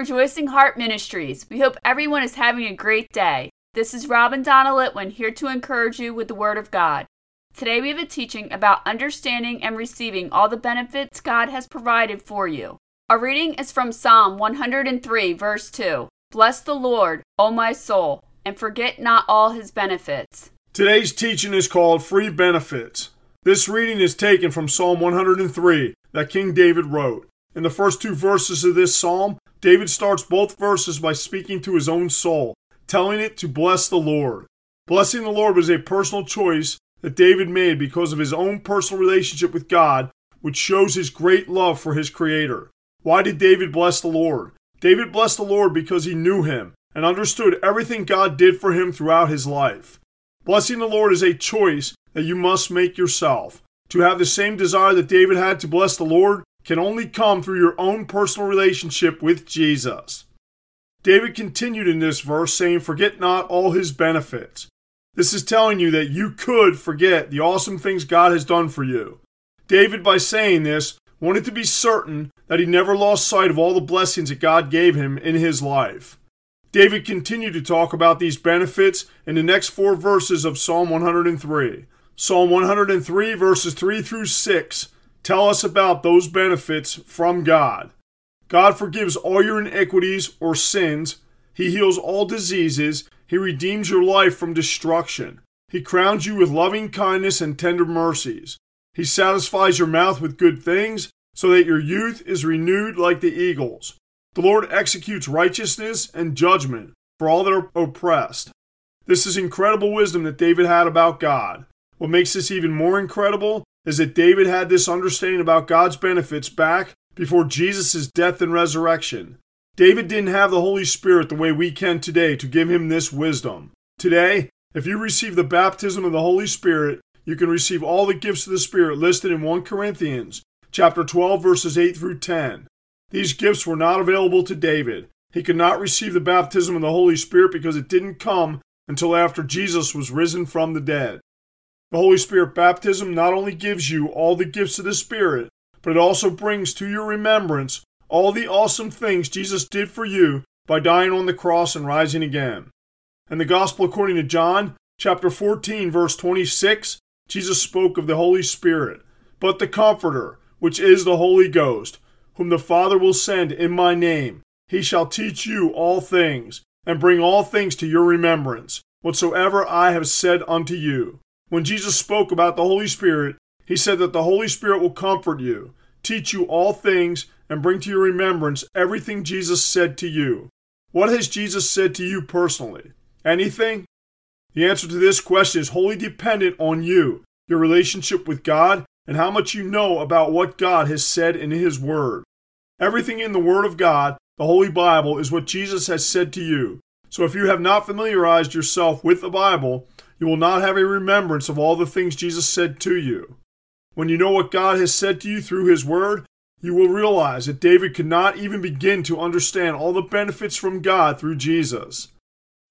Rejoicing Heart Ministries. We hope everyone is having a great day. This is Rob and Donna Litwin here to encourage you with the Word of God. Today we have a teaching about understanding and receiving all the benefits God has provided for you. Our reading is from Psalm 103, verse 2. Bless the Lord, O my soul, and forget not all his benefits. Today's teaching is called Free Benefits. This reading is taken from Psalm 103 that King David wrote. In the first two verses of this psalm, David starts both verses by speaking to his own soul, telling it to bless the Lord. Blessing the Lord was a personal choice that David made because of his own personal relationship with God, which shows his great love for his Creator. Why did David bless the Lord? David blessed the Lord because he knew him and understood everything God did for him throughout his life. Blessing the Lord is a choice that you must make yourself. To have the same desire that David had to bless the Lord, can only come through your own personal relationship with Jesus. David continued in this verse saying, Forget not all his benefits. This is telling you that you could forget the awesome things God has done for you. David, by saying this, wanted to be certain that he never lost sight of all the blessings that God gave him in his life. David continued to talk about these benefits in the next four verses of Psalm 103. Psalm 103, verses 3 through 6 tell us about those benefits from God. God forgives all your iniquities or sins. He heals all diseases. He redeems your life from destruction. He crowns you with loving kindness and tender mercies. He satisfies your mouth with good things so that your youth is renewed like the eagles. The Lord executes righteousness and judgment for all that are oppressed. This is incredible wisdom that David had about God. What makes this even more incredible is that David had this understanding about God's benefits back before Jesus' death and resurrection. David didn't have the Holy Spirit the way we can today to give him this wisdom. Today, if you receive the baptism of the Holy Spirit, you can receive all the gifts of the Spirit listed in 1 Corinthians chapter 12 verses 8 through 10. These gifts were not available to David. He could not receive the baptism of the Holy Spirit because it didn't come until after Jesus was risen from the dead. The Holy Spirit baptism not only gives you all the gifts of the Spirit, but it also brings to your remembrance all the awesome things Jesus did for you by dying on the cross and rising again. In the Gospel according to John, chapter 14, verse 26, Jesus spoke of the Holy Spirit, but the Comforter, which is the Holy Ghost, whom the Father will send in my name. He shall teach you all things, and bring all things to your remembrance, whatsoever I have said unto you. When Jesus spoke about the Holy Spirit, he said that the Holy Spirit will comfort you, teach you all things, and bring to your remembrance everything Jesus said to you. What has Jesus said to you personally? Anything? The answer to this question is wholly dependent on you, your relationship with God, and how much you know about what God has said in His Word. Everything in the Word of God, the Holy Bible, is what Jesus has said to you. So if you have not familiarized yourself with the Bible, you will not have a remembrance of all the things Jesus said to you. When you know what God has said to you through His Word, you will realize that David could not even begin to understand all the benefits from God through Jesus.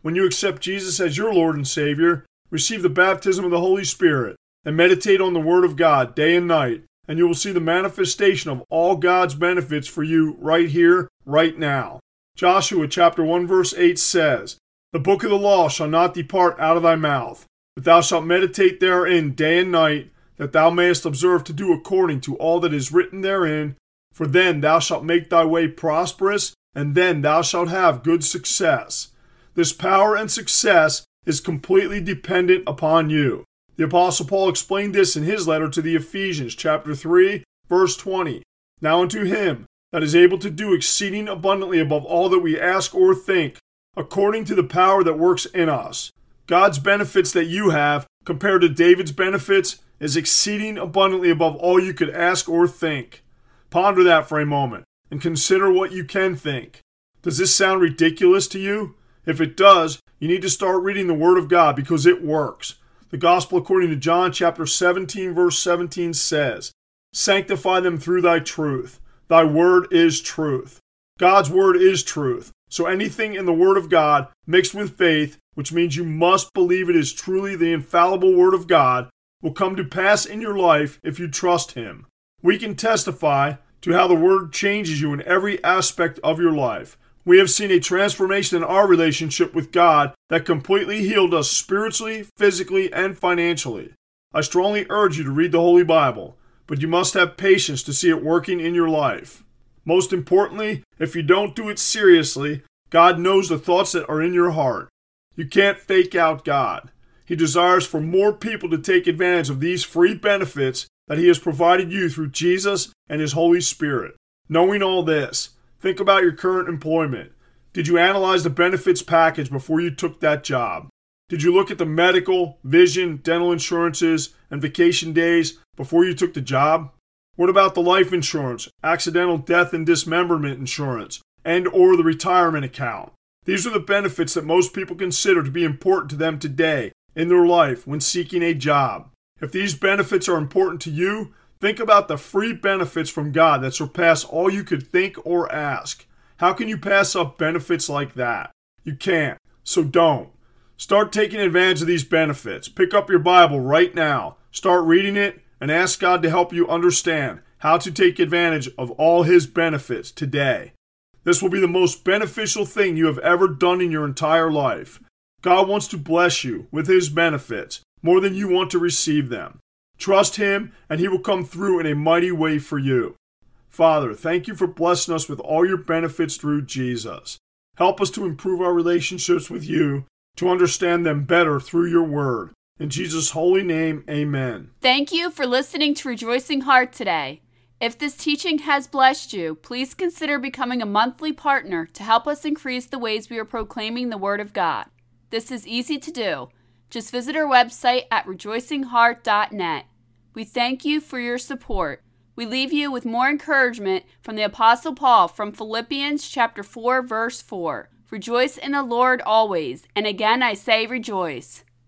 When you accept Jesus as your Lord and Savior, receive the baptism of the Holy Spirit, and meditate on the Word of God day and night, and you will see the manifestation of all God's benefits for you right here, right now. Joshua chapter 1 verse 8 says, the book of the law shall not depart out of thy mouth, but thou shalt meditate therein day and night, that thou mayest observe to do according to all that is written therein. For then thou shalt make thy way prosperous, and then thou shalt have good success. This power and success is completely dependent upon you. The Apostle Paul explained this in his letter to the Ephesians, chapter 3, verse 20. Now unto him that is able to do exceeding abundantly above all that we ask or think, according to the power that works in us. God's benefits that you have compared to David's benefits is exceeding abundantly above all you could ask or think. Ponder that for a moment and consider what you can think. Does this sound ridiculous to you? If it does, you need to start reading the Word of God because it works. The Gospel according to John chapter 17 verse 17 says, Sanctify them through thy truth. Thy word is truth. God's word is truth. So anything in the Word of God mixed with faith, which means you must believe it is truly the infallible Word of God, will come to pass in your life if you trust Him. We can testify to how the Word changes you in every aspect of your life. We have seen a transformation in our relationship with God that completely healed us spiritually, physically, and financially. I strongly urge you to read the Holy Bible, but you must have patience to see it working in your life. Most importantly, if you don't do it seriously, God knows the thoughts that are in your heart. You can't fake out God. He desires for more people to take advantage of these free benefits that He has provided you through Jesus and His Holy Spirit. Knowing all this, think about your current employment. Did you analyze the benefits package before you took that job? Did you look at the medical, vision, dental insurances, and vacation days before you took the job? What about the life insurance, accidental death and dismemberment insurance, and or the retirement account? These are the benefits that most people consider to be important to them today in their life when seeking a job. If these benefits are important to you, think about the free benefits from God that surpass all you could think or ask. How can you pass up benefits like that? You can't, so don't. Start taking advantage of these benefits. Pick up your Bible right now. Start reading it and ask God to help you understand how to take advantage of all His benefits today. This will be the most beneficial thing you have ever done in your entire life. God wants to bless you with His benefits more than you want to receive them. Trust Him, and He will come through in a mighty way for you. Father, thank you for blessing us with all your benefits through Jesus. Help us to improve our relationships with you to understand them better through your word. In Jesus' holy name, amen. Thank you for listening to Rejoicing Heart today. If this teaching has blessed you, please consider becoming a monthly partner to help us increase the ways we are proclaiming the Word of God. This is easy to do. Just visit our website at rejoicingheart.net. We thank you for your support. We leave you with more encouragement from the apostle Paul from Philippians chapter 4 verse 4. Rejoice in the Lord always, and again I say rejoice.